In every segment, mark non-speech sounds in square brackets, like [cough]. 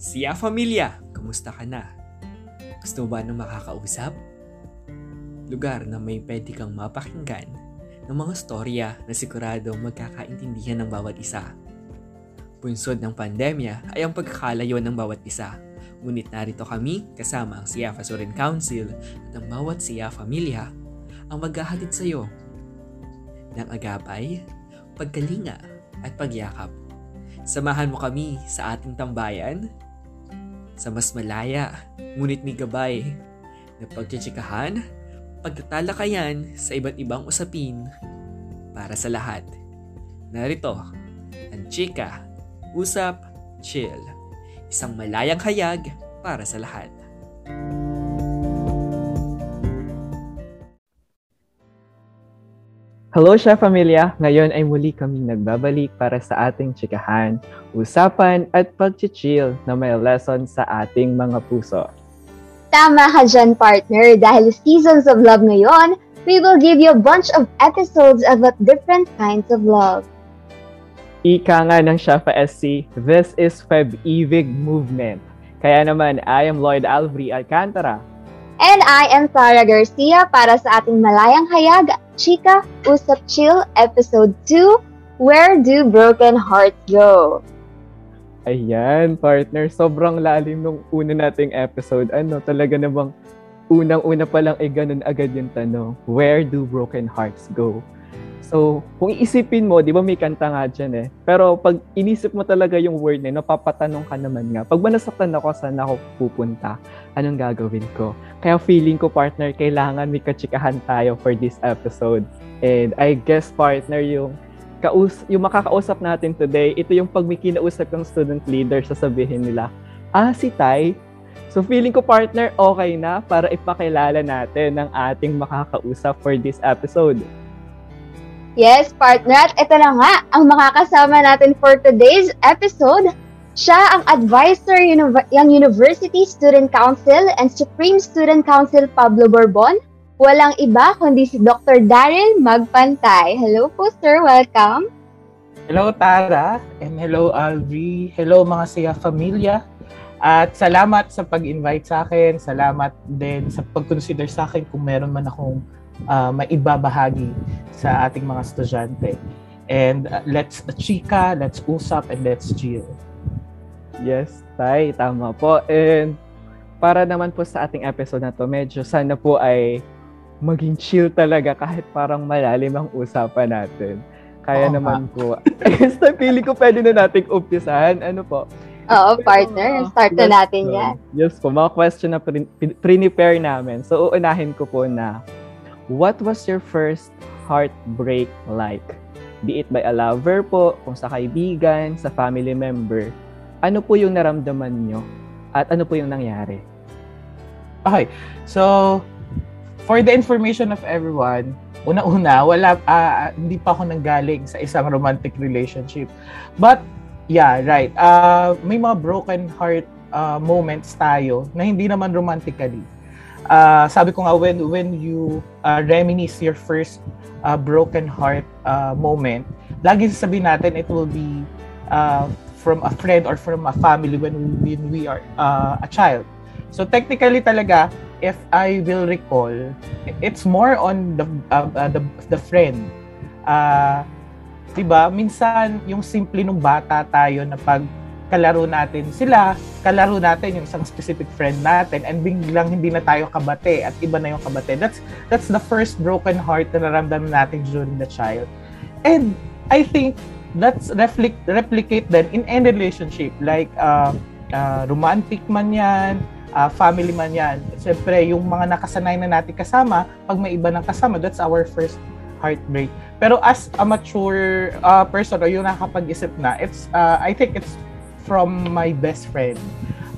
Siya Familia, kumusta ka na? Gusto ba nang makakausap? Lugar na may pwede kang mapakinggan ng mga storya na siguradong magkakaintindihan ng bawat isa. Punsod ng pandemya ay ang pagkakalayo ng bawat isa. Ngunit narito kami kasama ang Siafa Surin Council at ang bawat Siya Familia ang maghahatid sa iyo ng agapay, pagkalinga at pagyakap. Samahan mo kami sa ating tambayan sa mas malaya, ngunit may gabay na pagtsitsikahan, pagtatalakayan sa iba't ibang usapin para sa lahat. Narito, ang Chika, Usap, Chill. Isang malayang hayag para sa lahat. Hello siya familia! Ngayon ay muli kaming nagbabalik para sa ating chikahan, usapan at pag-chill na may lesson sa ating mga puso. Tama ka dyan, partner. Dahil seasons of love ngayon, we will give you a bunch of episodes about different kinds of love. Ika nga ng Shafa SC, this is Feb Evig Movement. Kaya naman, I am Lloyd Alvri Alcantara, And I am Sarah Garcia para sa ating Malayang Hayag, Chika, Usap Chill, Episode 2, Where Do Broken Hearts Go? Ayan, partner. Sobrang lalim nung una nating episode. Ano, talaga namang unang-una pa lang ay ganun agad yung tanong. Where do broken hearts go? So, kung iisipin mo, di ba may kanta nga dyan eh. Pero pag inisip mo talaga yung word na napapatanong ka naman nga, pag manasaktan ako, saan ako pupunta? Anong gagawin ko? Kaya feeling ko, partner, kailangan may kachikahan tayo for this episode. And I guess, partner, yung kaus yung makakausap natin today, ito yung pag may kinausap ng student leader, sasabihin nila, ah, si Tay, So feeling ko partner, okay na para ipakilala natin ng ating makakausap for this episode. Yes, partner. At ito na nga, ang makakasama natin for today's episode. Siya ang advisor ng University Student Council and Supreme Student Council Pablo Borbon. Walang iba kundi si Dr. Daryl Magpantay. Hello po, sir. Welcome. Hello, Tara. And hello, Alvi. Hello, mga siya familia. At salamat sa pag-invite sa akin. Salamat din sa pag-consider sa akin kung meron man akong uh, maibabahagi sa ating mga estudyante. And uh, let's chika, let's usap, and let's chill. Yes, Tay, tama po. And para naman po sa ating episode na to, medyo sana po ay maging chill talaga kahit parang malalim ang usapan natin. Kaya oh, naman ha? po. I guess na feeling ko pwede na nating umpisahan. Ano po? Oo, partner. Start na natin yan. Yes po, mga question na pre-prepare namin. So, uunahin ko po na What was your first heartbreak like? Be it by a lover po, kung sa kaibigan, sa family member. Ano po yung naramdaman nyo? At ano po yung nangyari? Okay. So, for the information of everyone, una-una, wala, uh, hindi pa ako nanggaling sa isang romantic relationship. But, yeah, right. Uh, may mga broken heart uh, moments tayo na hindi naman romantically uh, sabi ko nga when when you uh, reminisce your first uh, broken heart uh, moment lagi sasabihin natin it will be uh, from a friend or from a family when we, when we are uh, a child. So technically talaga if I will recall it's more on the uh, the, the friend. Uh, 'di ba? Minsan yung simple nung bata tayo na pag kalaro natin sila, kalaro natin yung isang specific friend natin and biglang hindi na tayo kabate at iba na yung kabate. That's that's the first broken heart na naramdaman natin during the child. And I think that's reflect, replicate then in any relationship like uh, uh, romantic man yan, uh, family man yan. Siyempre, yung mga nakasanay na natin kasama, pag may iba ng kasama, that's our first heartbreak. Pero as a mature uh, person o yung nakapag-isip na, it's uh, I think it's from my best friend.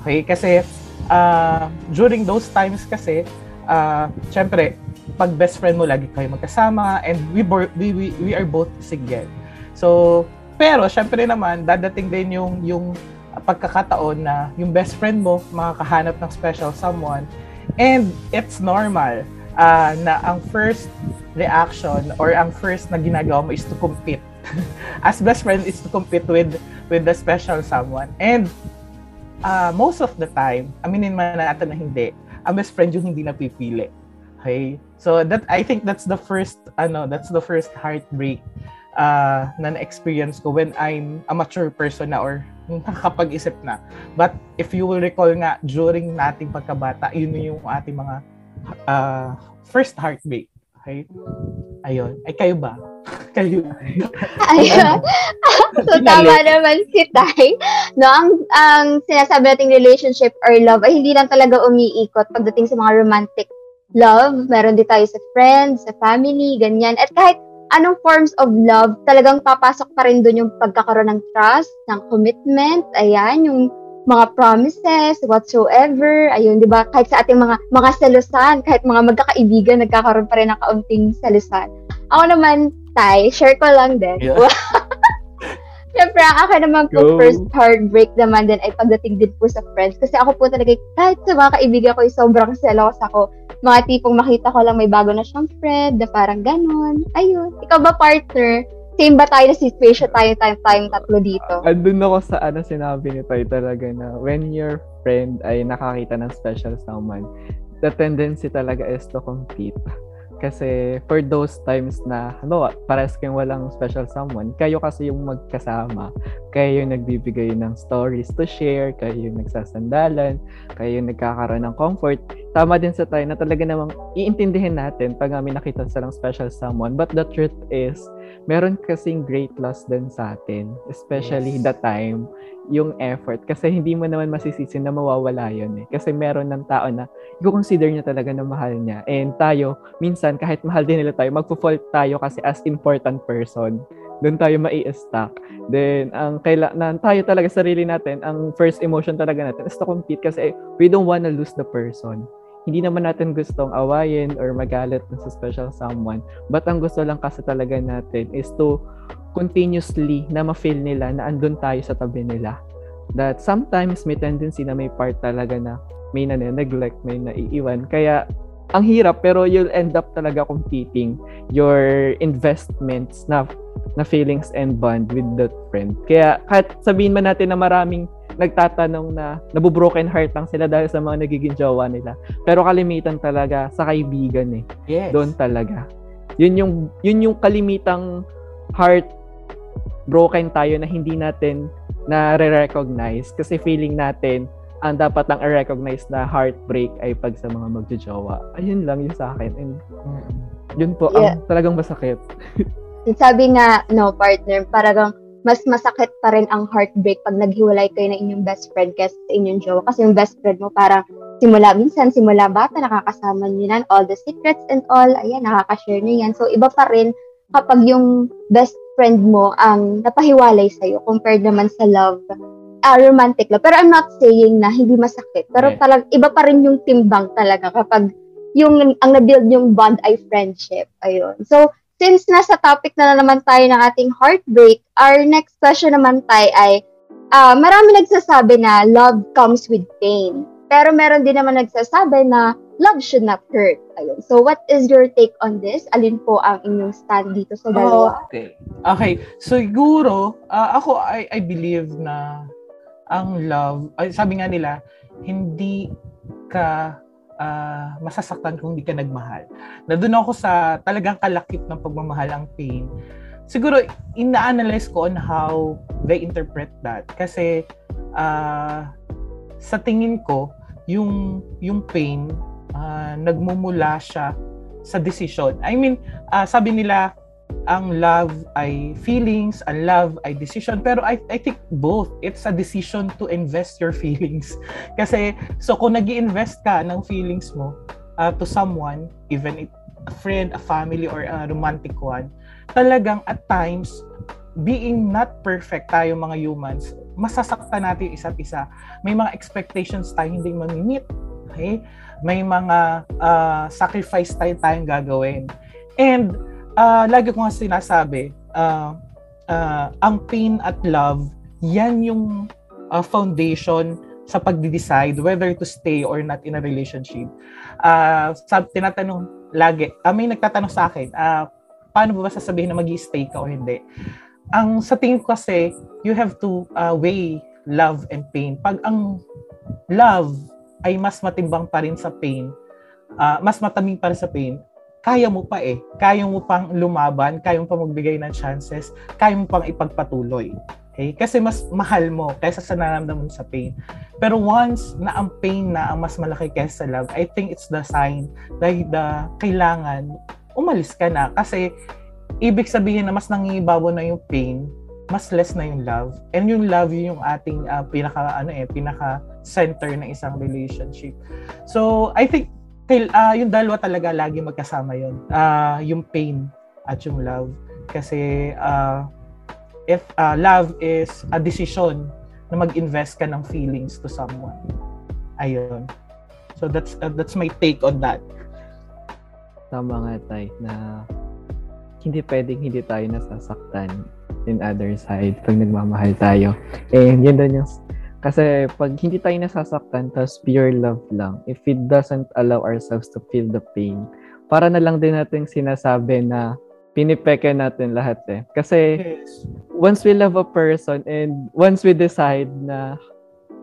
Okay, kasi uh, during those times kasi, uh, syempre, pag best friend mo, lagi kayo magkasama and we, we, we, we are both single. So, pero syempre naman, dadating din yung, yung pagkakataon na yung best friend mo makakahanap ng special someone and it's normal uh, na ang first reaction or ang first na ginagawa mo is to compete [laughs] as best friend is to compete with with the special someone. And uh, most of the time, aminin man natin na hindi, ang best friend yung hindi napipili. Okay? So that I think that's the first ano, that's the first heartbreak uh, na na-experience ko when I'm a mature person na or nakakapag-isip na. But if you will recall nga during nating pagkabata, yun yung ating mga uh, first heartbreak. Okay? Ayun. Ay kayo ba? [laughs] kayo. Ayun. [laughs] so, tama naman si Tay. No, ang, ang sinasabi nating relationship or love ay hindi lang talaga umiikot pagdating sa mga romantic love. Meron din tayo sa friends, sa family, ganyan. At kahit anong forms of love, talagang papasok pa rin doon yung pagkakaroon ng trust, ng commitment, ayan, yung mga promises, whatsoever, ayun, di ba? Kahit sa ating mga mga selusan, kahit mga magkakaibigan, nagkakaroon pa rin ng kaunting selusan. Ako naman, Tay, share ko lang din. Yeah. [laughs] Siyempre, akin naman po, Go. first heartbreak naman din ay pagdating din po sa friends. Kasi ako po talaga, kahit sa mga kaibigan ko, sobrang selos ako. Mga tipong makita ko lang may bago na siyang friend, na parang ganon. Ayun. Ikaw ba, partner? Same ba tayo na situation tayo tayo tayong tatlo dito? Andun ako sa ano sinabi ni Toy talaga na when your friend ay nakakita ng special someone, the tendency talaga is to compete kasi for those times na, ano, pares kayong walang special someone, kayo kasi yung magkasama. Kayo yung nagbibigay ng stories to share, kayo yung nagsasandalan, kayo yung nagkakaroon ng comfort. Tama din sa tayo na talaga namang iintindihin natin pag may nakita sa lang special someone. But the truth is, meron kasing great loss din sa atin. Especially yes. the time, yung effort. Kasi hindi mo naman masisisi na mawawala yun eh. Kasi meron ng tao na i-consider niya talaga na mahal niya. And tayo, minsan, kahit mahal din nila tayo, magpo-fault tayo kasi as important person. Doon tayo mai-stuck. Then, ang kailangan, tayo talaga, sarili natin, ang first emotion talaga natin is to compete kasi we don't wanna lose the person hindi naman natin gustong awayin or magalit sa special someone. But ang gusto lang kasi talaga natin is to continuously na ma-feel nila na andun tayo sa tabi nila. That sometimes may tendency na may part talaga na may na-neglect, may naiiwan. Kaya ang hirap pero you'll end up talaga competing your investments na na feelings and bond with that friend. Kaya kahit sabihin man natin na maraming nagtatanong na nabubroken heart lang sila dahil sa mga nagiging jowa nila. Pero kalimitan talaga sa kaibigan eh. Yes. Doon talaga. Yun yung yun yung kalimitang heart broken tayo na hindi natin na re-recognize kasi feeling natin ang dapat lang i-recognize na heartbreak ay pag sa mga magjojowa. Ayun lang yung sa akin. And yun po, yeah. ang talagang masakit. [laughs] Sabi nga, no, partner, parang mas masakit pa rin ang heartbreak pag naghiwalay kayo ng inyong best friend kaysa sa inyong jowa. Kasi yung best friend mo parang simula, minsan simula bata, nakakasama niyo yan, all the secrets and all, ayan, nakakashare niyo yan. So, iba pa rin kapag yung best friend mo ang napahiwalay sa'yo compared naman sa love, uh, romantic love. Pero I'm not saying na hindi masakit. Pero yeah. talag, iba pa rin yung timbang talaga kapag yung ang na-build yung bond ay friendship. Ayun. So, since nasa topic na, na naman tayo ng ating heartbreak, our next question naman tayo ay, uh, marami nagsasabi na love comes with pain. Pero meron din naman nagsasabi na love should not hurt. Ayun. So, what is your take on this? Alin po ang inyong stand dito sa dalawa? Oh, okay. Okay. So, siguro, uh, ako, I, I believe na ang love, ay, sabi nga nila, hindi ka uh, masasaktan kung hindi ka nagmahal. Na doon ako sa talagang kalakip ng pagmamahal ang pain. Siguro, ina-analyze ko on how they interpret that. Kasi, uh, sa tingin ko, yung, yung pain, uh, nagmumula siya sa decision. I mean, uh, sabi nila, ang love ay feelings, ang love ay decision. Pero I, I think both. It's a decision to invest your [laughs] feelings. Kasi, so kung nag invest ka ng feelings mo uh, to someone, even it, a friend, a family, or a romantic one, talagang at times, being not perfect tayo mga humans, masasaktan natin isa't isa. May mga expectations tayo hindi mamimit. Okay? May mga uh, sacrifice tayo tayong gagawin. And uh, lagi ko nga sinasabi, uh, uh, ang pain at love, yan yung uh, foundation sa pagde-decide whether to stay or not in a relationship. Uh, sab tinatanong lagi, uh, may nagtatanong sa akin, uh, paano ba sasabihin na mag stay ka o hindi? Ang sa tingin ko kasi, you have to uh, weigh love and pain. Pag ang love ay mas matimbang pa rin sa pain, uh, mas mataming pa rin sa pain, kaya mo pa eh. Kaya mo pang lumaban, kaya mo pa magbigay ng chances, kaya mo pang ipagpatuloy. Okay? Kasi mas mahal mo kaysa sa nararamdaman sa pain. Pero once na ang pain na ang mas malaki kaysa sa love, I think it's the sign dahil the kailangan umalis ka na kasi ibig sabihin na mas nangingibabaw na yung pain, mas less na yung love. And yung love yun yung ating uh, pinaka ano eh, pinaka center ng isang relationship. So, I think kay, uh, yung dalawa talaga lagi magkasama yun. Uh, yung pain at yung love. Kasi uh, if uh, love is a decision na mag-invest ka ng feelings to someone. Ayun. So that's uh, that's my take on that. Tama nga tay na hindi pwedeng hindi tayo nasasaktan in other side pag nagmamahal tayo. And yun doon yung kasi pag hindi tayo nasasaktan tapos pure love lang, if it doesn't allow ourselves to feel the pain, para na lang din natin sinasabi na pinipeke natin lahat eh. Kasi yes. once we love a person and once we decide na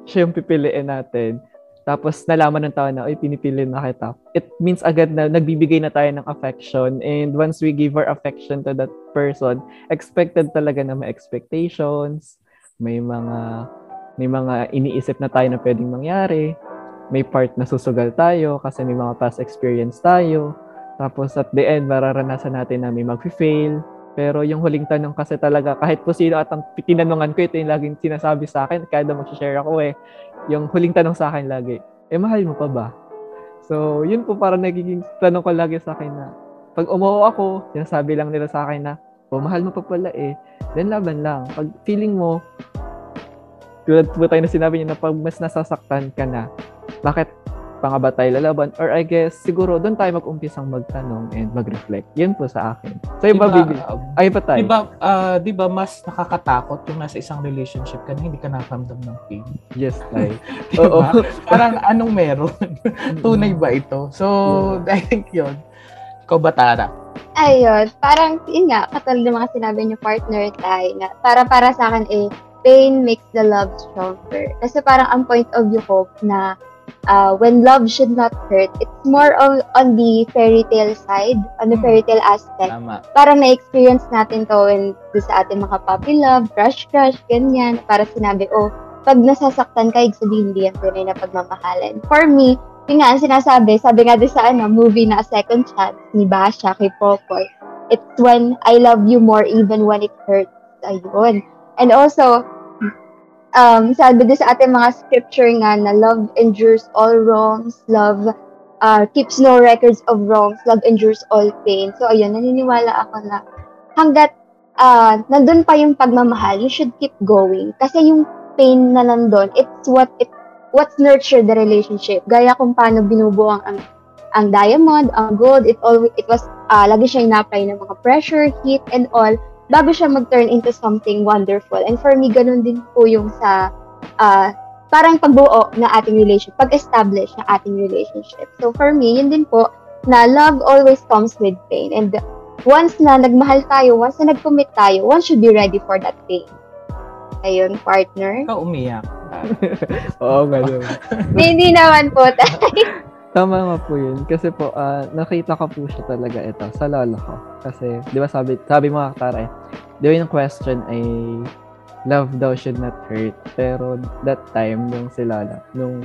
siya yung pipiliin natin, tapos nalaman ng tao na, ay, pinipili na kita. It means agad na nagbibigay na tayo ng affection and once we give our affection to that person, expected talaga na may expectations, may mga may mga iniisip na tayo na pwedeng mangyari, may part na susugal tayo kasi may mga past experience tayo, tapos at the end, mararanasan natin na may mag-fail. Pero yung huling tanong kasi talaga, kahit po sino at ang tinanungan ko, ito yung laging sinasabi sa akin, kada mag-share ako eh, yung huling tanong sa akin lagi, eh mahal mo pa ba? So, yun po para nagiging tanong ko lagi sa akin na, pag umuo ako, yung sabi lang nila sa akin na, oh, mahal mo pa pala eh. Then laban lang. Pag feeling mo, tulad po tayo na sinabi niyo na pag mas nasasaktan ka na, bakit pa nga ba tayo lalaban? Or I guess, siguro, doon tayo mag-umpisang magtanong and mag-reflect. Yun po sa akin. So, iba, diba, bibi- uh, ay pa tayo. Diba, uh, diba mas nakakatakot yung nasa isang relationship ka na hindi ka nakaramdam ng pain? Yes, tayo. [laughs] diba? Oo. Parang anong meron? Tunay ba ito? So, yeah. [laughs] I think yun. Ikaw ba, Tara? Ayun. Parang, yun nga, katulad ng mga sinabi niyo partner tayo, na para para sa akin eh, pain makes the love stronger. Kasi parang ang point of view ko na uh, when love should not hurt, it's more on, on the fairy tale side, on the hmm. fairy tale aspect. Tama. Para na-experience natin to when sa ating mga puppy love, crush crush, ganyan. Para sinabi, oh, pag nasasaktan ka, sabihin hindi yan tunay na pagmamahalan. For me, yun nga ang sinasabi, sabi nga din sa ano, movie na Second Chance ni Basha kay Popoy, it's when I love you more even when it hurts. Ayun. And also, um, sabi din sa ating mga scripture nga na love endures all wrongs, love uh, keeps no records of wrongs, love endures all pain. So, ayun, naniniwala ako na hanggat uh, nandun pa yung pagmamahal, you should keep going. Kasi yung pain na nandun, it's what it what's nurtured the relationship. Gaya kung paano binubuo ang, ang, diamond, ang gold, it all it was uh, lagi siya inapay ng mga pressure, heat, and all bago siya mag-turn into something wonderful. And for me, ganun din po yung sa uh, parang pagbuo na ating relationship, pag-establish na ating relationship. So for me, yun din po na love always comes with pain. And once na nagmahal tayo, once na nag-commit tayo, one should be ready for that pain. Ayun, partner. Ikaw umiyak. [laughs] Oo, nga [laughs] Hindi naman po tayo. Tama nga po yun. Kasi po, uh, nakita ko po siya talaga ito sa lolo ko. Kasi, di ba sabi, sabi mo, Tara, eh, di ba yung question ay love daw should not hurt. Pero that time, yung si Lola, nung,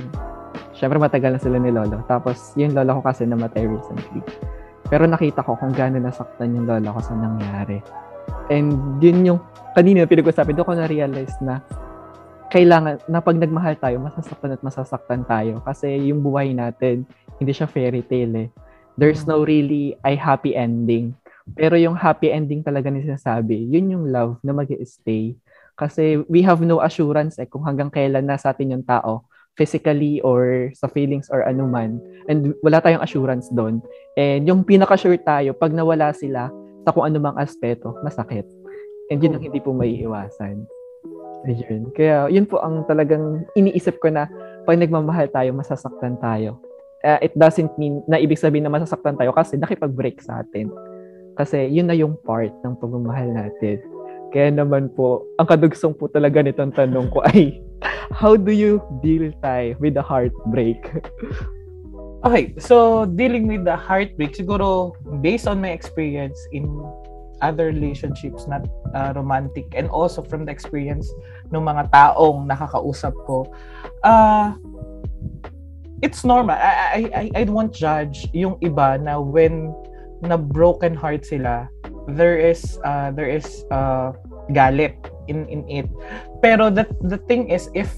syempre matagal na sila ni Lolo. Tapos, yung Lola ko kasi namatay recently. Pero nakita ko kung gaano nasaktan yung Lola ko sa nangyari. And yun yung, kanina pinag-usapan, doon ko na-realize na kailangan na pag nagmahal tayo, masasaktan at masasaktan tayo. Kasi yung buhay natin, hindi siya fairy tale eh. There's no really a happy ending. Pero yung happy ending talaga ni sinasabi, yun yung love na mag stay Kasi we have no assurance eh kung hanggang kailan nasa atin yung tao physically or sa feelings or anuman. And wala tayong assurance doon. And yung pinaka-sure tayo, pag nawala sila sa kung anumang aspeto, masakit. And yun ang hindi po may iwasan. Ayun. Kaya yun po ang talagang iniisip ko na pag nagmamahal tayo, masasaktan tayo. Uh, it doesn't mean na ibig sabihin na masasaktan tayo kasi nakipag-break sa atin. Kasi yun na yung part ng pagmamahal natin. Kaya naman po, ang kadugsong po talaga nitong tanong ko ay [laughs] How do you deal, Tay, with the heartbreak? [laughs] Okay, so dealing with the heartbreak, siguro based on my experience in other relationships, not uh, romantic, and also from the experience ng mga taong nakakausap ko, uh, it's normal. I, I, I, won't judge yung iba na when na broken heart sila, there is uh, there is uh, galit in in it. Pero the the thing is if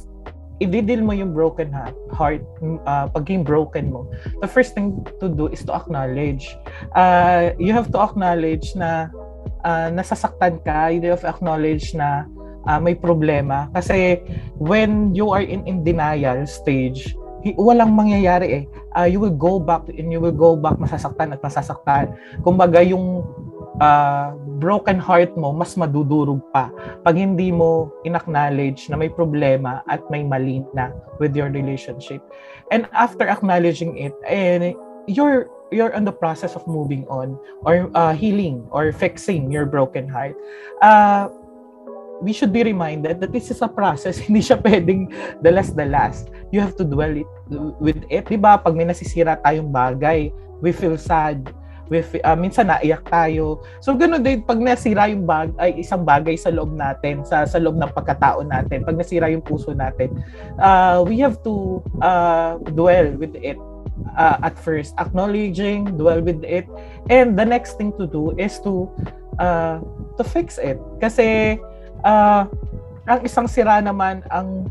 i-deal mo yung broken heart, heart uh, pagiging broken mo, the first thing to do is to acknowledge. Uh, you have to acknowledge na uh, nasasaktan ka, you have to acknowledge na uh, may problema. Kasi when you are in, in denial stage, walang mangyayari eh. Uh, you will go back and you will go back masasaktan at masasaktan. Kumbaga yung uh, broken heart mo, mas madudurog pa pag hindi mo inacknowledge na may problema at may mali na with your relationship. And after acknowledging it, eh, you're you're on the process of moving on or uh, healing or fixing your broken heart. Uh, we should be reminded that this is a process. [laughs] Hindi siya pwedeng the last the last. You have to dwell it, with it. Diba? Pag may nasisira tayong bagay, we feel sad with uh, minsan naiyak tayo. So ganoon din pag nasira yung bag ay isang bagay sa loob natin, sa sa loob ng pagkatao natin. Pag nasira yung puso natin, uh, we have to uh, dwell with it uh, at first, acknowledging, dwell with it. And the next thing to do is to uh, to fix it. Kasi uh, ang isang sira naman ang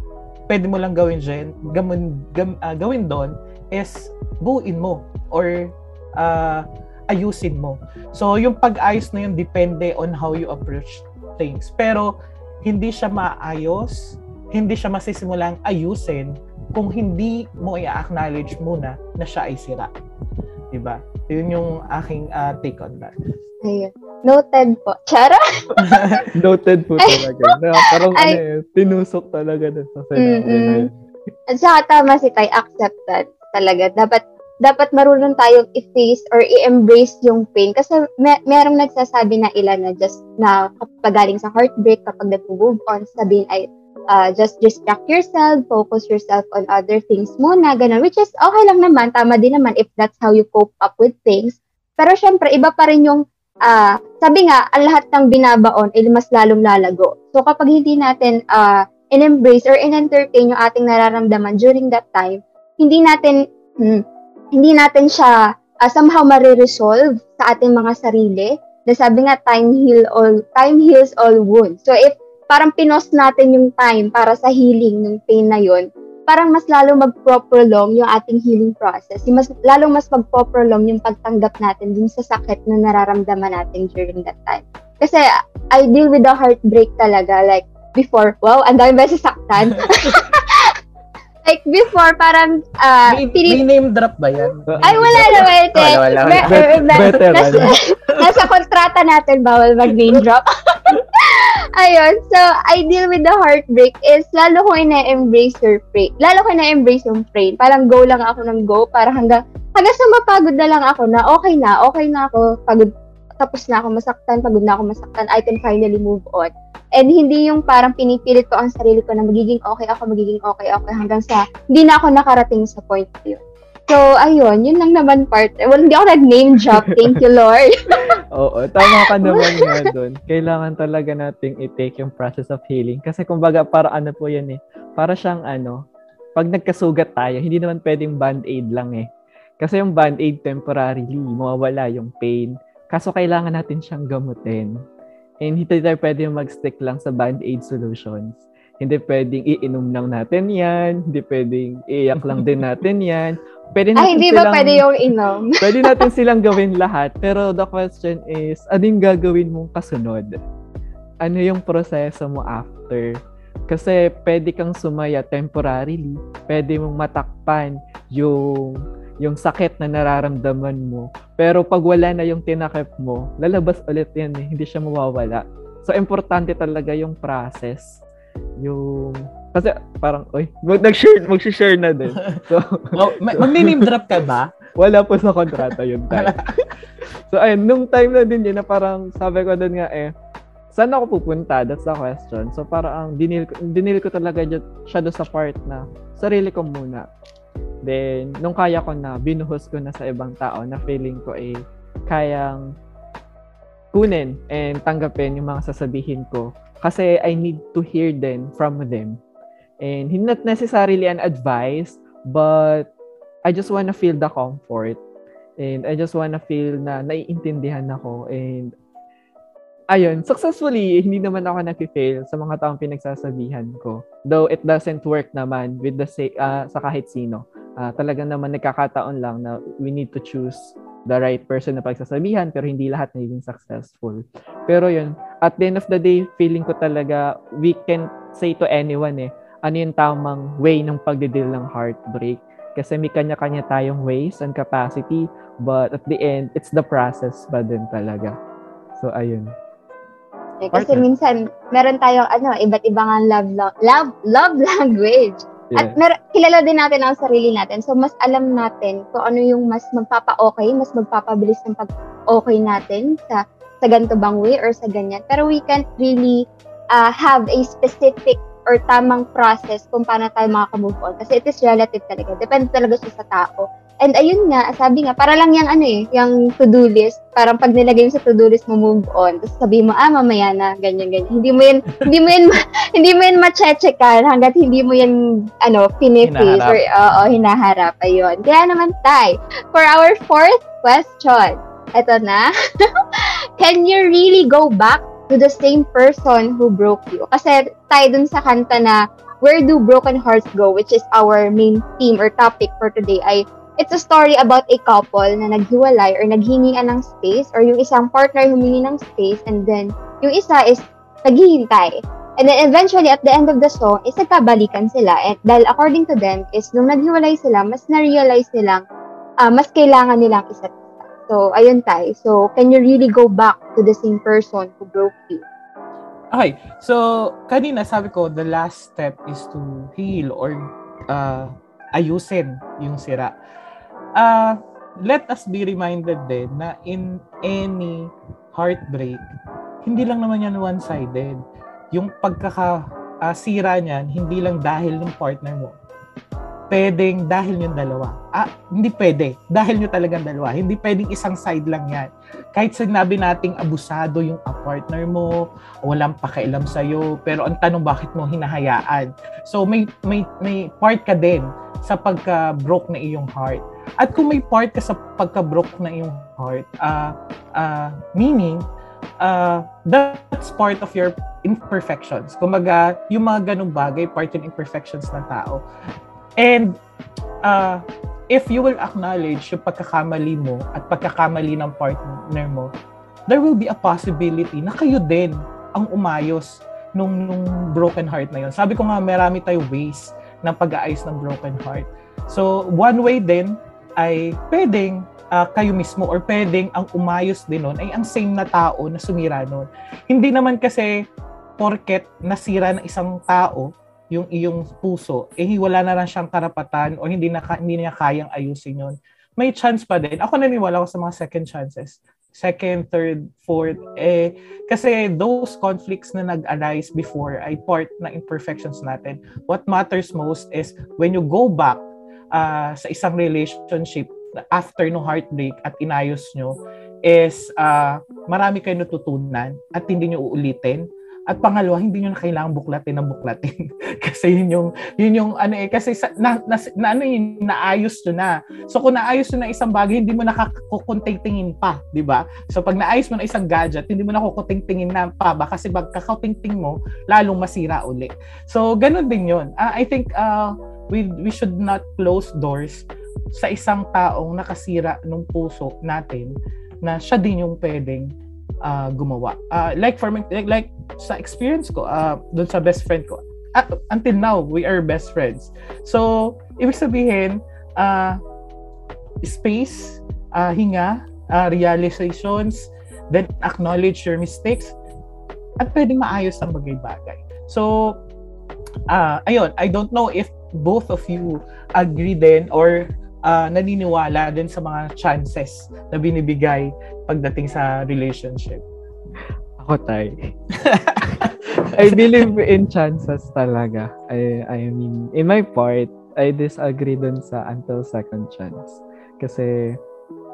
pwede mo lang gawin dyan, gawin, gam, uh, gawin doon is buuin mo or uh, ayusin mo. So, yung pag-ayos na yun depende on how you approach things. Pero, hindi siya maayos, hindi siya masisimulang ayusin kung hindi mo i-acknowledge muna na siya ay sira. Diba? Yun yung aking uh, take on that. Ayun. Noted po. Chara? [laughs] Noted po talaga. Na, parang Ay, ano, eh, tinusok talaga dun sa sinabi na yun. At saka tama si Tay, accepted talaga. Dapat dapat marunong tayong i-face or i-embrace yung pain. Kasi may, merong nagsasabi na ilan na just na kapag galing sa heartbreak, kapag nag-move on, sabihin ay uh, just distract yourself, focus yourself on other things muna, ganun. Which is okay lang naman, tama din naman if that's how you cope up with things. Pero syempre, iba pa rin yung, uh, sabi nga, ang lahat ng binabaon ay mas lalong lalago. So kapag hindi natin uh, in-embrace or in-entertain yung ating nararamdaman during that time, hindi natin, hmm, hindi natin siya uh, somehow mariresolve sa ating mga sarili. Na sabi nga, time heal all, time heals all wounds. So if parang pinos natin yung time para sa healing ng pain na yon, parang mas lalo mag-prolong yung ating healing process. Yung mas, lalong mas mag-prolong yung pagtanggap natin dun sa sakit na nararamdaman natin during that time. Kasi I deal with the heartbreak talaga. Like, before, wow, ang dami ba sasaktan? [laughs] like before, parang, uh, may, pinip- may name drop ba yan? Ay, wala naman. Wala, wala, wala. Be- be- Better, nasa, [laughs] nasa kontrata natin, bawal mag-name drop. [laughs] Ayun, so, I deal with the heartbreak is, lalo ko ina-embrace your pain. Lalo ko ina-embrace yung pain. Parang go lang ako ng go, para hanggang, hanggang sa mapagod na lang ako na, okay na, okay na ako, pagod, tapos na ako masaktan, pagod na ako masaktan, I can finally move on. And hindi yung parang pinipilit ko ang sarili ko na magiging okay ako, magiging okay ako hanggang sa hindi na ako nakarating sa point yun. So, ayun, yun lang naman part. Well, hindi ako nag-name drop. [laughs] Thank you, Lord. Oo, tama ka naman nga doon. Kailangan talaga nating i-take yung process of healing. Kasi kumbaga, para ano po yan eh. Para siyang ano, pag nagkasugat tayo, hindi naman pwedeng band-aid lang eh. Kasi yung band-aid temporarily, mawawala yung pain. Kaso kailangan natin siyang gamutin. And hindi tayo pwede mag-stick lang sa band-aid solutions. Hindi pwedeng iinom lang natin yan. Hindi pwedeng iiyak lang din natin yan. Pwede natin Ay, hindi silang, ba pwede yung inom? [laughs] pwede natin silang gawin lahat. Pero the question is, anong gagawin mong kasunod? Ano yung proseso mo after? Kasi pwede kang sumaya temporarily. Pwede mong matakpan yung yung sakit na nararamdaman mo. Pero pag wala na yung tinakip mo, lalabas ulit yan eh. Hindi siya mawawala. So, importante talaga yung process. Yung... Kasi parang, oy, mag- nag-share, mag-share na din. So, [laughs] oh, mag-name drop ka ba? [laughs] Wala po sa kontrata yun time. so, ayun, nung time na din yun na parang sabi ko doon nga eh, saan ako pupunta? That's the question. So parang dinil, dinil ko talaga siya do sa part na sarili ko muna. Then, nung kaya ko na, binuhos ko na sa ibang tao na feeling ko eh, kayang kunin and tanggapin yung mga sasabihin ko. Kasi I need to hear them from them. And not necessarily an advice, but I just wanna feel the comfort. And I just wanna feel na naiintindihan ako. And ayun, successfully, hindi naman ako nag-fail sa mga taong pinagsasabihan ko. Though it doesn't work naman with the uh, sa kahit sino. Uh, talagang naman nagkakataon lang na we need to choose the right person na pagsasabihan pero hindi lahat naging successful. Pero yun, at the end of the day, feeling ko talaga we can say to anyone eh, ano yung tamang way ng pagdidil ng heartbreak. Kasi may kanya-kanya tayong ways and capacity, but at the end, it's the process ba din talaga. So, ayun. Eh, kasi Partner. minsan, meron tayong ano, iba't ibang love, love, love, [laughs] love language. Yeah. At mer- kilala din natin ang sarili natin. So, mas alam natin kung ano yung mas magpapa-okay, mas magpapabilis ng pag-okay natin sa sa ganito bang way or sa ganyan. Pero we can't really uh, have a specific or tamang process kung paano tayo makaka-move on. Kasi it is relative talaga. Depende talaga siya sa tao. And ayun nga, sabi nga, para lang yung ano eh, yung to-do list. Parang pag nilagay mo sa to-do list mo move on. Tapos sabi mo, ah, mamaya na, ganyan, ganyan. Hindi mo yun, [laughs] hindi mo yun, hindi mo yun ma-checkan hanggat hindi mo yan, ano, piniface or, oo, hinaharap. Ayun. Kaya naman, Tay, for our fourth question, eto na. [laughs] Can you really go back to the same person who broke you. Kasi tayo dun sa kanta na Where Do Broken Hearts Go, which is our main theme or topic for today, ay it's a story about a couple na naghiwalay or naghingian ng space or yung isang partner humingi ng space and then yung isa is naghihintay. And then eventually, at the end of the song, is nagkabalikan sila. And dahil according to them, is nung naghiwalay sila, mas na-realize nilang uh, mas kailangan nilang isa't So, ayun tayo. So, can you really go back to the same person who broke you? Okay. So, kanina sabi ko, the last step is to heal or uh, ayusin yung sira. Uh, let us be reminded din na in any heartbreak, hindi lang naman yan one-sided. Yung pagkakasira niyan, hindi lang dahil ng partner mo pwedeng dahil yung dalawa. Ah, hindi pwede. Dahil nyo talagang dalawa. Hindi pwedeng isang side lang yan. Kahit sinabi nating abusado yung partner mo, walang pakialam sa'yo, pero ang tanong bakit mo hinahayaan. So may, may, may part ka din sa pagka-broke na iyong heart. At kung may part ka sa pagka-broke na iyong heart, uh, uh, meaning, uh, that's part of your imperfections. Kumaga, yung mga ganong bagay, part yung imperfections ng tao. And uh, if you will acknowledge yung pagkakamali mo at pagkakamali ng partner mo, there will be a possibility na kayo din ang umayos nung, nung broken heart na yun. Sabi ko nga, marami tayo ways ng pag-aayos ng broken heart. So, one way din ay pwedeng uh, kayo mismo or pwedeng ang umayos din nun ay ang same na tao na sumira nun. Hindi naman kasi porket nasira ng isang tao, yung iyong puso, eh wala na lang siyang karapatan o hindi, na, hindi niya kayang ayusin yon may chance pa din. Ako naniniwala ko sa mga second chances. Second, third, fourth. Eh, kasi those conflicts na nag-arise before ay part ng imperfections natin. What matters most is when you go back uh, sa isang relationship after no heartbreak at inayos nyo, is uh, marami kayo natutunan at hindi nyo uulitin at pangalawa, hindi niyo na kailangan buklatin ng buklatin. [laughs] kasi yun yung, yun yung ano eh, kasi sa, na, na, na, ano yun, naayos nyo na. So kung naayos nyo na isang bagay, hindi mo nakakukunting-tingin pa, di ba? So pag naayos mo na isang gadget, hindi mo nakukunting-tingin na pa ba? Kasi pag kakauting-ting mo, lalong masira uli. So ganun din yun. Uh, I think uh, we, we should not close doors sa isang taong nakasira ng puso natin na siya din yung pwedeng uh, gumawa. Uh, like for like, like sa experience ko, uh, doon sa best friend ko, uh, until now, we are best friends. So, ibig sabihin, uh, space, uh, hinga, uh, realizations, then acknowledge your mistakes, at pwedeng maayos ang bagay-bagay. So, uh, ayun, I don't know if both of you agree then or uh, naniniwala din sa mga chances na binibigay pagdating sa relationship. Ako, tay. [laughs] I believe in chances talaga. I, I mean, in my part, I disagree dun sa until second chance. Kasi,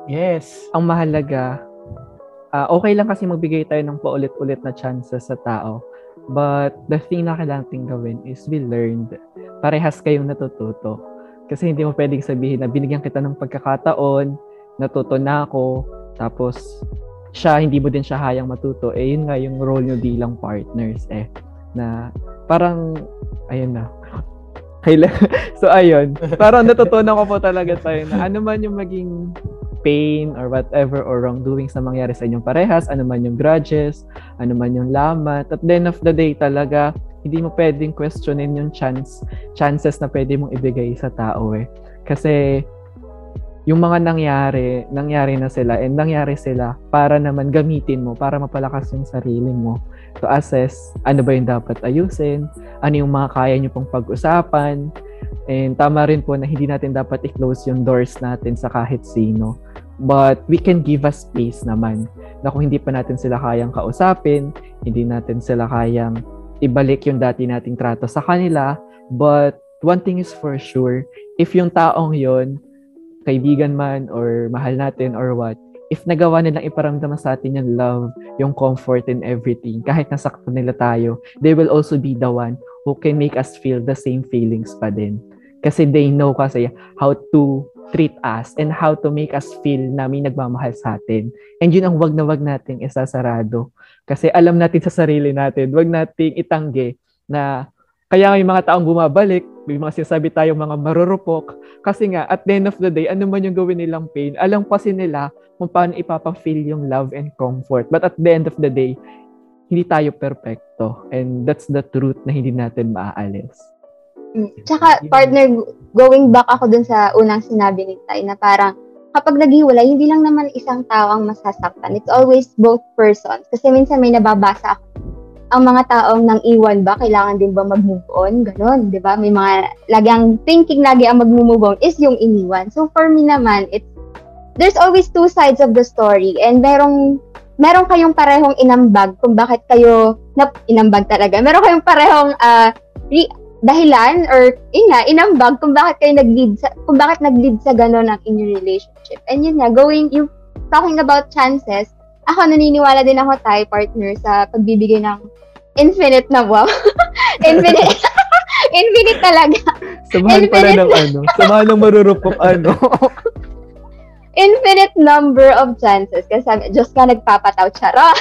Yes. ang mahalaga, ah, okay lang kasi magbigay tayo ng paulit-ulit na chances sa tao. But the thing na kailangan gawin is we learned. Parehas kayong natututo. Kasi hindi mo pwedeng sabihin na binigyan kita ng pagkakataon, natuto na ako, tapos siya, hindi mo din siya hayang matuto. Eh, yun nga yung role nyo bilang partners eh. Na parang, ayun na. [laughs] [laughs] So, ayun. Parang natutunan ko po talaga tayo na ano man yung maging pain or whatever or wrongdoings na mangyari sa inyong parehas, ano man yung grudges, ano man yung lamat. At the end of the day talaga, hindi mo pwedeng questionin yung chance, chances na pwede mong ibigay sa tao eh. Kasi yung mga nangyari, nangyari na sila and nangyari sila para naman gamitin mo, para mapalakas yung sarili mo to assess ano ba yung dapat ayusin, ano yung mga kaya nyo pong pag-usapan, and tama rin po na hindi natin dapat i-close yung doors natin sa kahit sino. But we can give a space naman na kung hindi pa natin sila kayang kausapin, hindi natin sila kayang ibalik yung dati nating trato sa kanila. But one thing is for sure, if yung taong yon kaibigan man or mahal natin or what, if nagawa nilang iparamdam sa atin yung love, yung comfort and everything, kahit nasaktan nila tayo, they will also be the one who can make us feel the same feelings pa din. Kasi they know kasi how to treat us and how to make us feel na may nagmamahal sa atin. And yun ang wag na wag nating isasarado. Kasi alam natin sa sarili natin, wag nating itanggi na kaya yung mga taong bumabalik, may mga sinasabi tayong mga marurupok. Kasi nga, at the end of the day, ano man yung gawin nilang pain, alam kasi nila kung paano ipapafeel yung love and comfort. But at the end of the day, hindi tayo perfecto. And that's the truth na hindi natin maaalis. Mm. Tsaka, partner, going back ako dun sa unang sinabi ni Tay na parang kapag naghiwalay, hindi lang naman isang tao ang masasaktan. It's always both persons. Kasi minsan may nababasa ako. Ang mga taong nang iwan ba, kailangan din ba mag-move on? Ganon, di ba? May mga, lagi ang thinking lagi ang mag-move on is yung iniwan. So for me naman, it's, there's always two sides of the story. And merong, meron kayong parehong inambag kung bakit kayo, na, inambag talaga. Meron kayong parehong uh, re, dahilan or yun nga, inambag kung bakit kayo nag-lead sa, kung bakit nag-lead sa ganon ang inyong relationship. And yun nga, going, you talking about chances, ako naniniwala din ako tayo partner sa pagbibigay ng infinite na wow. [laughs] infinite. [laughs] infinite talaga. Samahan pala Infinite. ng ano, samahan ng marurupok ano. Infinite number of chances. Kasi sabi, Diyos ka nagpapataw, charo.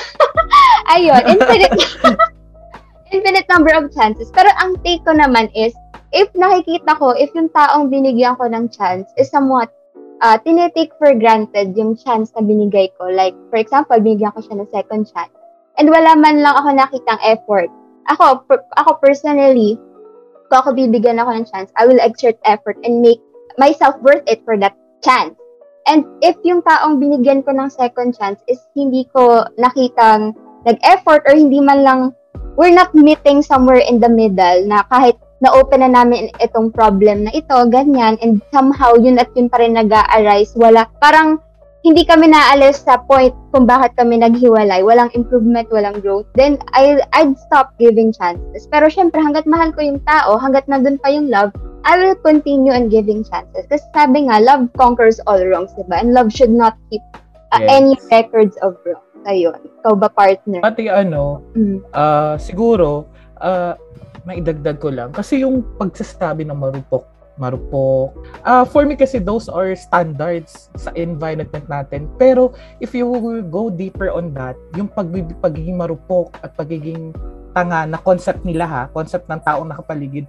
[laughs] Ayun, infinite infinite number of chances. Pero ang take ko naman is, if nakikita ko, if yung taong binigyan ko ng chance is somewhat uh, tinitake for granted yung chance na binigay ko. Like, for example, binigyan ko siya ng second chance. And wala man lang ako nakitang effort. Ako, per- ako personally, kung ako bibigyan ako ng chance, I will exert effort and make myself worth it for that chance. And if yung taong binigyan ko ng second chance is hindi ko nakitang nag-effort or hindi man lang, we're not meeting somewhere in the middle na kahit na-open na namin itong problem na ito, ganyan, and somehow yun at yun pa rin nag-arise, wala, parang hindi kami naalis sa point kung bakit kami naghiwalay, walang improvement, walang growth, then I, I'd stop giving chances. Pero syempre, hanggat mahal ko yung tao, hanggat nandun pa yung love, I will continue on giving chances. Kasi sabi nga, love conquers all wrongs, diba? And love should not keep uh, Yes. any records of wrongs. Ayun. Ikaw ba, partner? Pati ano, Mm. ah siguro, ah maidagdag ko lang. Kasi yung pagsasabi ng marupok, marupok, ah for me kasi those are standards sa environment natin. Pero if you will go deeper on that, yung pag- pagiging marupok at pagiging tanga na concept nila ha, concept ng taong nakapaligid,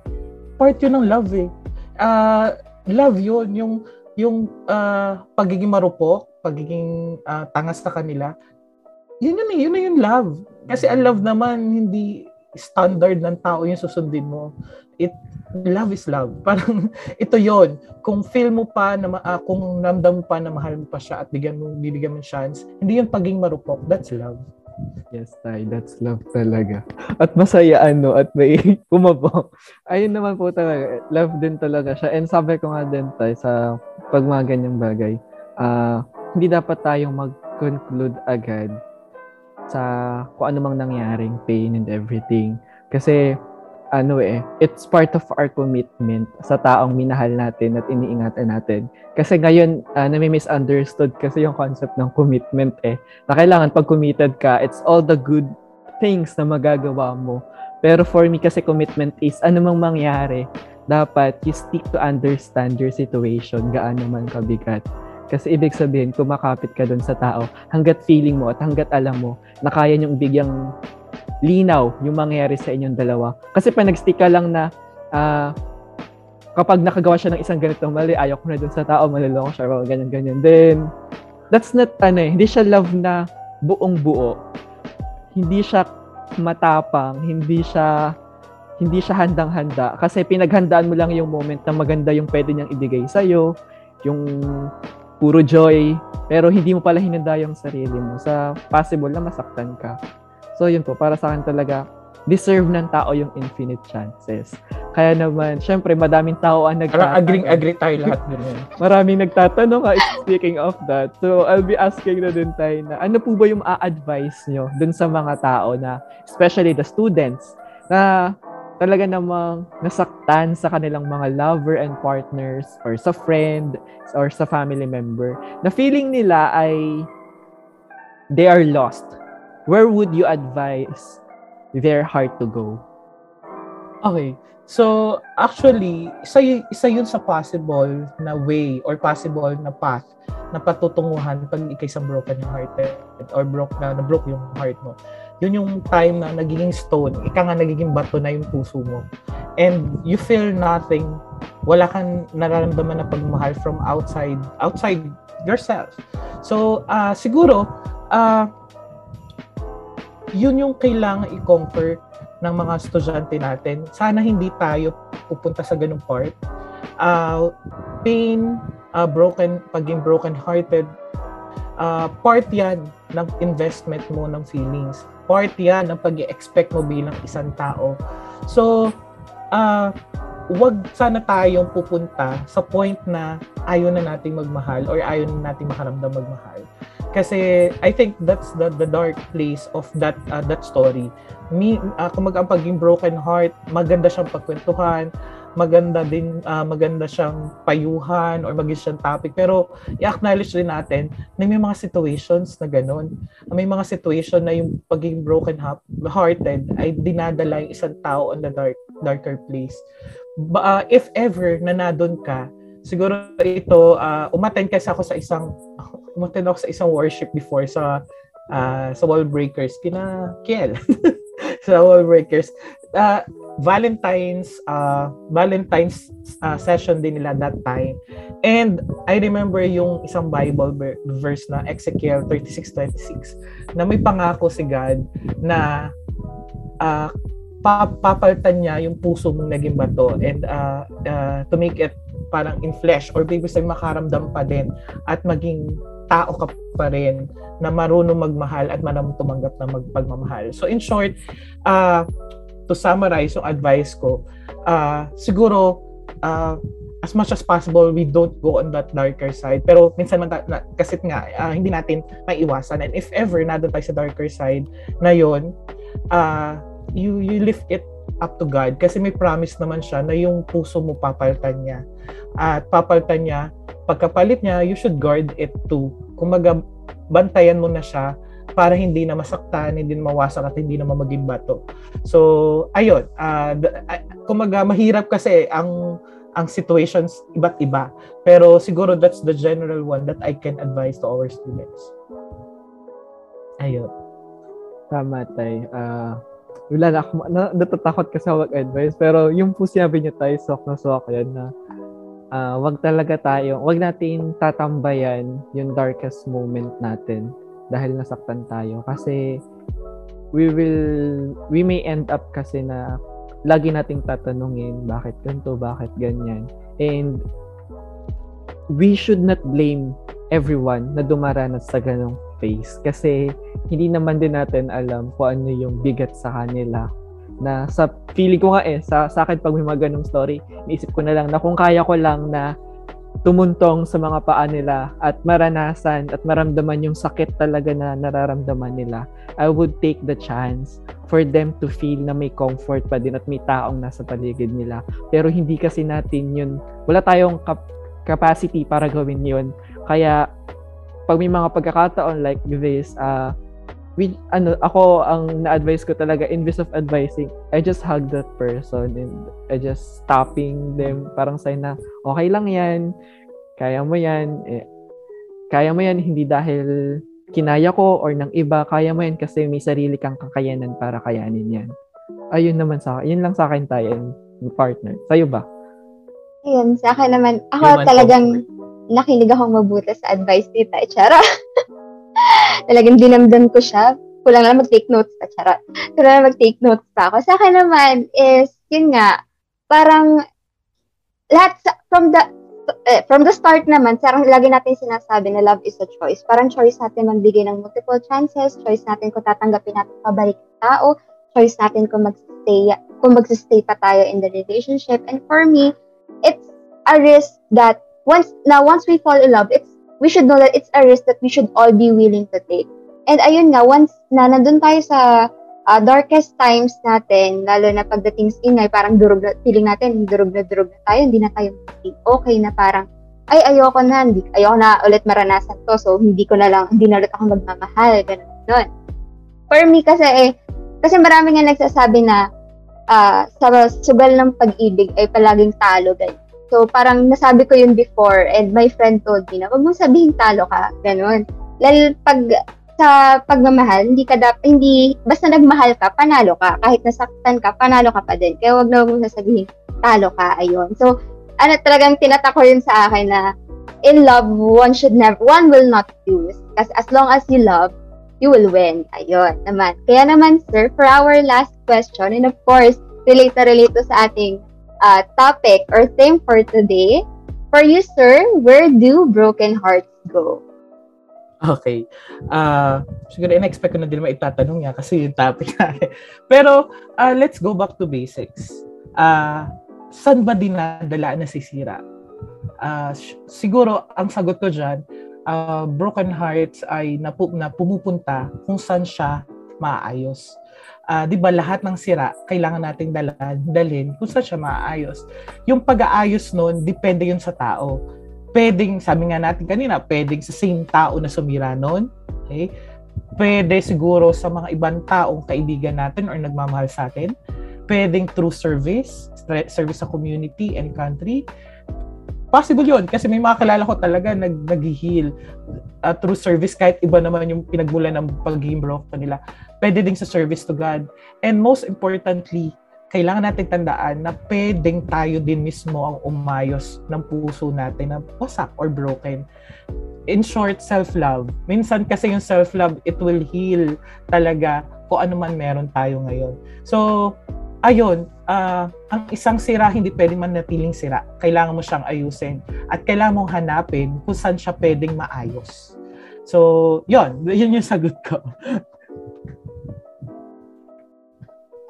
part yun ng love eh. Ah, love yun, yung yung ah, pagiging marupok, pagiging ah, tanga sa kanila, yun yun yun yung love. Kasi ang love naman, hindi standard ng tao yung susundin mo. It, love is love. [laughs] Parang ito yon Kung feel mo pa, na, ah, kung namdam mo pa na mahal mo pa siya at bigyan mo, bibigyan mo chance, hindi yung pagiging marupok. That's love. Yes, tay, that's love talaga. At masaya ano, at may [laughs] kumabong. Ayun naman po talaga, love din talaga siya. And sabi ko nga din tay, sa pag mga ganyang bagay, ah, hindi dapat tayong mag-conclude agad sa kung ano nangyaring pain and everything. Kasi ano eh, it's part of our commitment sa taong minahal natin at iniingatan natin. Kasi ngayon, uh, nami-misunderstood kasi yung concept ng commitment eh. Na kailangan pag committed ka, it's all the good things na magagawa mo. Pero for me kasi commitment is ano mang mangyari, dapat you stick to understand your situation, gaano man kabigat. Kasi ibig sabihin, kumakapit ka doon sa tao hanggat feeling mo at hanggat alam mo na kaya niyong bigyang linaw yung mangyayari sa inyong dalawa. Kasi pa nag-stick ka lang na uh, kapag nakagawa siya ng isang ganitong mali, ayaw ko na dun sa tao, maluloko siya, o ganyan-ganyan. Then, that's not, ano eh, hindi siya love na buong buo. Hindi siya matapang, hindi siya hindi siya handang-handa kasi pinaghandaan mo lang yung moment na maganda yung pwede niyang ibigay sa iyo, yung puro joy, pero hindi mo pala hinanda yung sarili mo sa possible na masaktan ka. So yun po, para sa akin talaga, deserve ng tao yung infinite chances. Kaya naman, syempre, madaming tao ang nagtatanong. Agree, agree tayo lahat din. [laughs] Maraming nagtatanong nga, speaking of that. So, I'll be asking na din tayo na, ano po ba yung a-advise nyo dun sa mga tao na, especially the students, na talaga namang nasaktan sa kanilang mga lover and partners or sa friend or sa family member na feeling nila ay they are lost where would you advise their heart to go? Okay. So, actually, isa, y- isa yun sa possible na way or possible na path na patutunguhan pag ikay isang broken yung heart or broke na, na broke yung heart mo. Yun yung time na nagiging stone, ika nga nagiging bato na yung puso mo. And you feel nothing, wala kang nararamdaman na pagmahal from outside, outside yourself. So, uh, siguro, uh, yun yung kailangan i-conquer ng mga estudyante natin. Sana hindi tayo pupunta sa ganung part. Uh, pain, uh, broken, paging broken-hearted, uh, part yan ng investment mo ng feelings. Part yan ng pag expect mo bilang isang tao. So, uh, wag sana tayong pupunta sa point na ayaw na nating magmahal or ayaw na nating makaramdam magmahal. Kasi I think that's the the dark place of that uh, that story. Me uh, kumbaga ang paging broken heart, maganda siyang pagkwentuhan, maganda din uh, maganda siyang payuhan or maging siyang topic pero i-acknowledge din natin na may mga situations na ganun. May mga situation na yung pagiging broken hearted ay dinadala yung isang tao on the dark darker place. Ba, uh, if ever na nadon ka, siguro ito uh, umattend kasi ako sa isang [laughs] umattend ako sa isang worship before sa uh, sa wall breakers kina Kiel [laughs] sa wall breakers uh, Valentine's uh, Valentine's uh, session din nila that time and I remember yung isang Bible verse na Ezekiel 36:26 na may pangako si God na uh, papalitan niya yung puso mong naging bato and uh, uh, to make it parang in flesh or baby say makaramdam pa din at maging tao ka pa rin na marunong magmahal at marunong tumanggap ng magpagmamahal. So in short, uh, to summarize yung advice ko, uh, siguro uh, as much as possible we don't go on that darker side. Pero minsan man na, kasi nga uh, hindi natin maiwasan. And if ever na tayo sa darker side na yon uh, you you lift it up to God. Kasi may promise naman siya na yung puso mo papalitan niya. At papalitan niya pagkapalit niya, you should guard it too. Kumaga, bantayan mo na siya para hindi na masaktan, hindi na mawasak at hindi na maging bato. So, ayun. Uh, kumaga, mahirap kasi ang ang situations iba't iba. Pero siguro that's the general one that I can advise to our students. Ayun. Tama, tay. Uh, wala na ako, na, natatakot kasi mag-advise. Pero yung po sinabi niya tayo, sok na sok yan na uh, wag talaga tayo, wag natin tatambayan yung darkest moment natin dahil nasaktan tayo. Kasi we will we may end up kasi na lagi nating tatanungin bakit ganito, bakit ganyan. And we should not blame everyone na dumaranas sa ganong phase. Kasi hindi naman din natin alam kung ano yung bigat sa kanila. Na sa feeling ko nga eh sa, sa akin pag may mga ganong story, naisip ko na lang na kung kaya ko lang na tumuntong sa mga paa nila at maranasan at maramdaman yung sakit talaga na nararamdaman nila, I would take the chance for them to feel na may comfort pa din at may taong nasa paligid nila. Pero hindi kasi natin yun, wala tayong kap- capacity para gawin yun. Kaya pag may mga pagkakataon like this, uh, we, ano, ako ang na-advise ko talaga, invis of advising, I just hug that person and I just stopping them, parang sign na, okay lang yan, kaya mo yan, eh, kaya mo yan hindi dahil kinaya ko or ng iba, kaya mo yan kasi may sarili kang kakayanan para kayanin yan. Ayun naman sa akin, yun lang sa akin tayo and partner. Sa'yo ba? Ayun, sa akin naman, ako Human talagang nakinig akong mabuti sa advice ni Tay. Chara. [laughs] talagang dinamdam ko siya. Kulang lang mag-take notes pa, charot. Kulang lang mag-take notes pa ako. Sa akin naman is, yun nga, parang lahat sa, from the eh, from the start naman, parang lagi natin sinasabi na love is a choice. Parang choice natin magbigay ng multiple chances, choice natin kung tatanggapin natin pabalik ng tao, choice natin kung mag-stay, kung mag-stay pa tayo in the relationship. And for me, it's a risk that once, now once we fall in love, it's we should know that it's a risk that we should all be willing to take. And ayun nga, once na nandun tayo sa uh, darkest times natin, lalo na pagdating sa ingay, parang durog na, feeling natin, durog na durog na tayo, hindi na tayo okay na parang, ay, ayoko na, hindi, ayoko na ulit maranasan to, so hindi ko na lang, hindi na ulit ako magmamahal, ganun, ganun. For me kasi eh, kasi marami nga nagsasabi na uh, sa sugal ng pag-ibig ay palaging talo, ganyan. So, parang nasabi ko yun before and my friend told me na, wag mong sabihin talo ka, ganun. Lalo pag sa pagmamahal, hindi ka dapat, hindi, basta nagmahal ka, panalo ka. Kahit nasaktan ka, panalo ka pa din. Kaya wag na mong sasabihin, talo ka, ayun. So, ano talagang tinatako yun sa akin na in love, one should never, one will not lose. Kasi as long as you love, you will win. Ayun, naman. Kaya naman, sir, for our last question, and of course, relate na relate to sa ating uh, topic or theme for today. For you, sir, where do broken hearts go? Okay. Uh, siguro in-expect ko na din maitatanong niya kasi yung topic [laughs] natin. Pero uh, let's go back to basics. Uh, saan ba dinadala na sisira? Uh, siguro ang sagot ko dyan, uh, broken hearts ay napu- na pumupunta kung saan siya maayos uh, 'di ba lahat ng sira kailangan nating dalan, dalhin kung saan siya maayos. Yung pag-aayos noon depende yun sa tao. Pwedeng, sabi nga natin kanina, pwedeng sa same tao na sumira noon. Okay? Pwede siguro sa mga ibang taong kaibigan natin or nagmamahal sa atin. Pwedeng through service, service sa community and country possible yun kasi may mga kilala ko talaga nag nag-heal uh, through service kahit iba naman yung pinagmula ng pagiging broken nila. Pwede din sa service to God. And most importantly kailangan natin tandaan na pwedeng tayo din mismo ang umayos ng puso natin na wasak or broken. In short self-love. Minsan kasi yung self-love it will heal talaga kung ano man meron tayo ngayon. So ayun, uh, ang isang sira hindi pwedeng manatiling sira. Kailangan mo siyang ayusin at kailangan mong hanapin kung saan siya pwedeng maayos. So, yun. Yun yung sagot ko.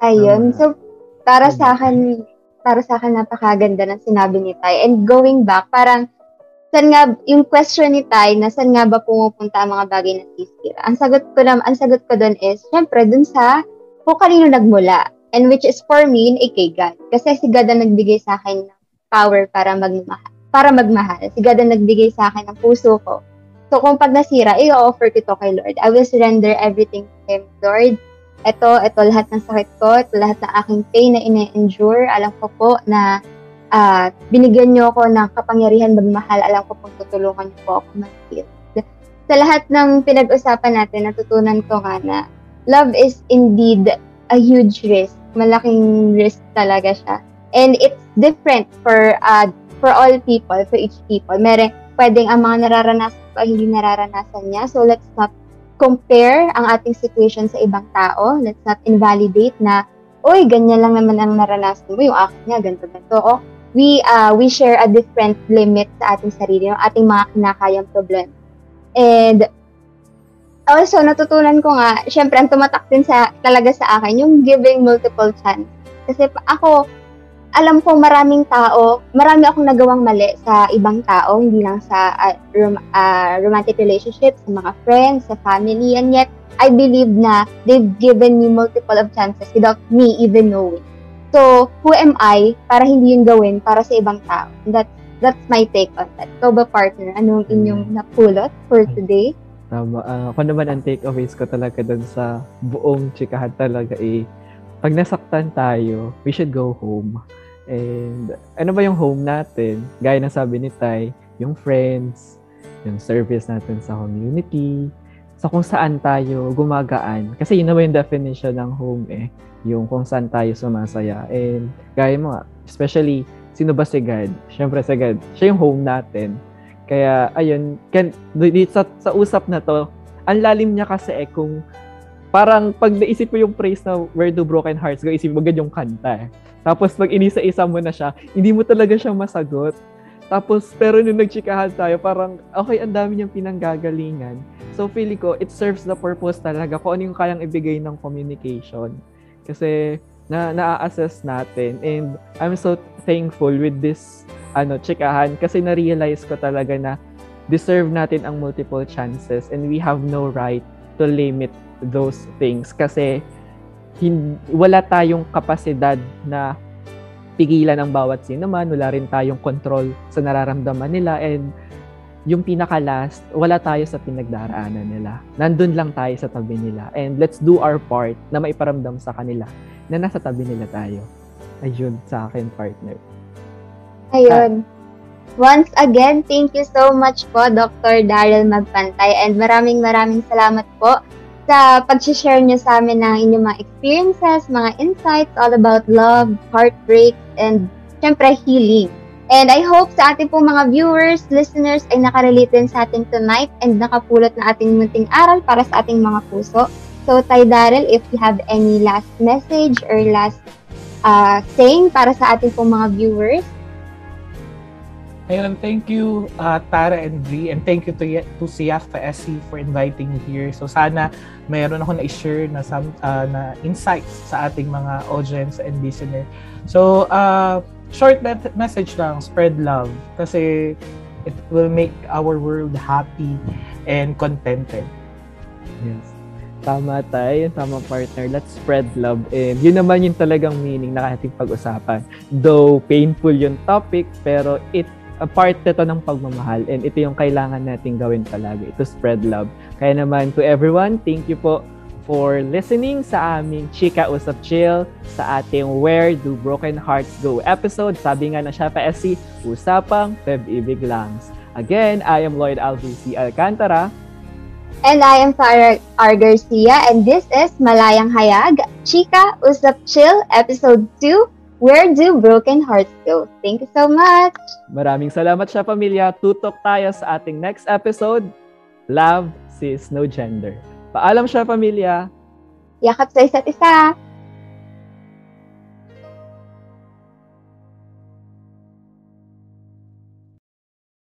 Ayun. So, para sa akin, para sa akin napakaganda ng sinabi ni Tay. And going back, parang saan nga, yung question ni Tay, na saan nga ba pumupunta ang mga bagay na sisira? Ang sagot ko na, ang sagot ko doon is, syempre, dun sa kung kanino nagmula. And which is for me, ay kay God. Kasi si God ang nagbigay sa akin ng power para magmahal. Para magmahal. Si God ang nagbigay sa akin ng puso ko. So kung pag nasira, i-offer ko ito kay Lord. I will surrender everything to Him. Lord, ito, ito lahat ng sakit ko, ito lahat ng aking pain na ine-endure. Alam ko po na uh, binigyan niyo ako ng kapangyarihan magmahal. Alam ko pong tutulungan niyo po ako mag-heal. Sa lahat ng pinag-usapan natin, natutunan ko nga na love is indeed a huge risk malaking risk talaga siya. And it's different for uh, for all people, for each people. Meron, pwedeng ang mga nararanasan ko hindi nararanasan niya. So let's not compare ang ating situation sa ibang tao. Let's not invalidate na, oy, ganyan lang naman ang naranasan mo, yung akin niya, ganito, ganito. Oh, we, uh, we share a different limit sa ating sarili, yung ating mga kinakayang problem. And also, natutunan ko nga, syempre, ang tumatak din sa, talaga sa akin, yung giving multiple chance. Kasi ako, alam ko maraming tao, marami akong nagawang mali sa ibang tao, hindi lang sa uh, rom- uh, romantic relationships, sa mga friends, sa family, and yet, I believe na they've given me multiple of chances without me even knowing. So, who am I para hindi yun gawin para sa ibang tao? That's, that's my take on that. So, ba partner, anong inyong napulot for today? Tama. Uh, ako naman ang takeaways ko talaga dun sa buong chikahan talaga eh, pag nasaktan tayo, we should go home. And ano ba yung home natin? Gaya na sabi ni Tay, yung friends, yung service natin sa community, sa kung saan tayo gumagaan. Kasi yun naman yung definition ng home eh. Yung kung saan tayo sumasaya. And gaya mo nga, especially, sino ba si God? Siyempre si God. Siya yung home natin. Kaya, ayun, can, sa, sa usap na to, ang lalim niya kasi eh kung parang pag naisip mo yung praise na Where Do Broken Hearts Go, isip mo agad yung kanta eh. Tapos pag inisa-isa mo na siya, hindi mo talaga siya masagot. Tapos, pero nung nagchikahan tayo, parang, okay, ang dami niyang pinanggagalingan. So, feeling ko, it serves the purpose talaga kung ano yung kayang ibigay ng communication. Kasi, na na-assess natin. And I'm so thankful with this ano, chikahan kasi na-realize ko talaga na deserve natin ang multiple chances and we have no right to limit those things kasi hin- wala tayong kapasidad na pigilan ang bawat sino man, wala rin tayong control sa nararamdaman nila and yung pinaka-last, wala tayo sa pinagdaraanan nila. Nandun lang tayo sa tabi nila. And let's do our part na maiparamdam sa kanila na nasa tabi nila tayo. Ayun sa akin, partner. Ayun. Once again, thank you so much po, Dr. Daryl Magpantay. And maraming maraming salamat po sa pag-share nyo sa amin ng inyong mga experiences, mga insights all about love, heartbreak, and syempre healing. And I hope sa ating pong mga viewers, listeners ay nakarelate din sa ating tonight and nakapulot na ating munting aral para sa ating mga puso. So, Tay Daryl, if you have any last message or last uh, saying para sa ating pong mga viewers, Ayun, thank you uh, Tara and Bri and thank you to, to Siafa SC for inviting me here. So sana mayroon ako na-share na, some, uh, na insights sa ating mga audience and listener. So uh, short message lang, spread love kasi it will make our world happy and contented. Yes. Tama tayo, tama partner. Let's spread love. And yun naman yung talagang meaning na ating pag-usapan. Though painful yung topic, pero it a part nito ng pagmamahal and ito yung kailangan nating gawin palagi, to spread love. Kaya naman to everyone, thank you po for listening sa aming Chika Usap Chill sa ating Where Do Broken Hearts Go episode. Sabi nga na siya pa SC, Usapang Peb-Ibig Langs. Again, I am Lloyd Alvisi Alcantara. And I am Farah R. Garcia and this is Malayang Hayag, Chika Usap Chill Episode 2, Where do broken hearts go? Thank you so much! Maraming salamat siya, pamilya. Tutok tayo sa ating next episode. Love sees no gender. Paalam siya, pamilya. Yakap sa isa't isa!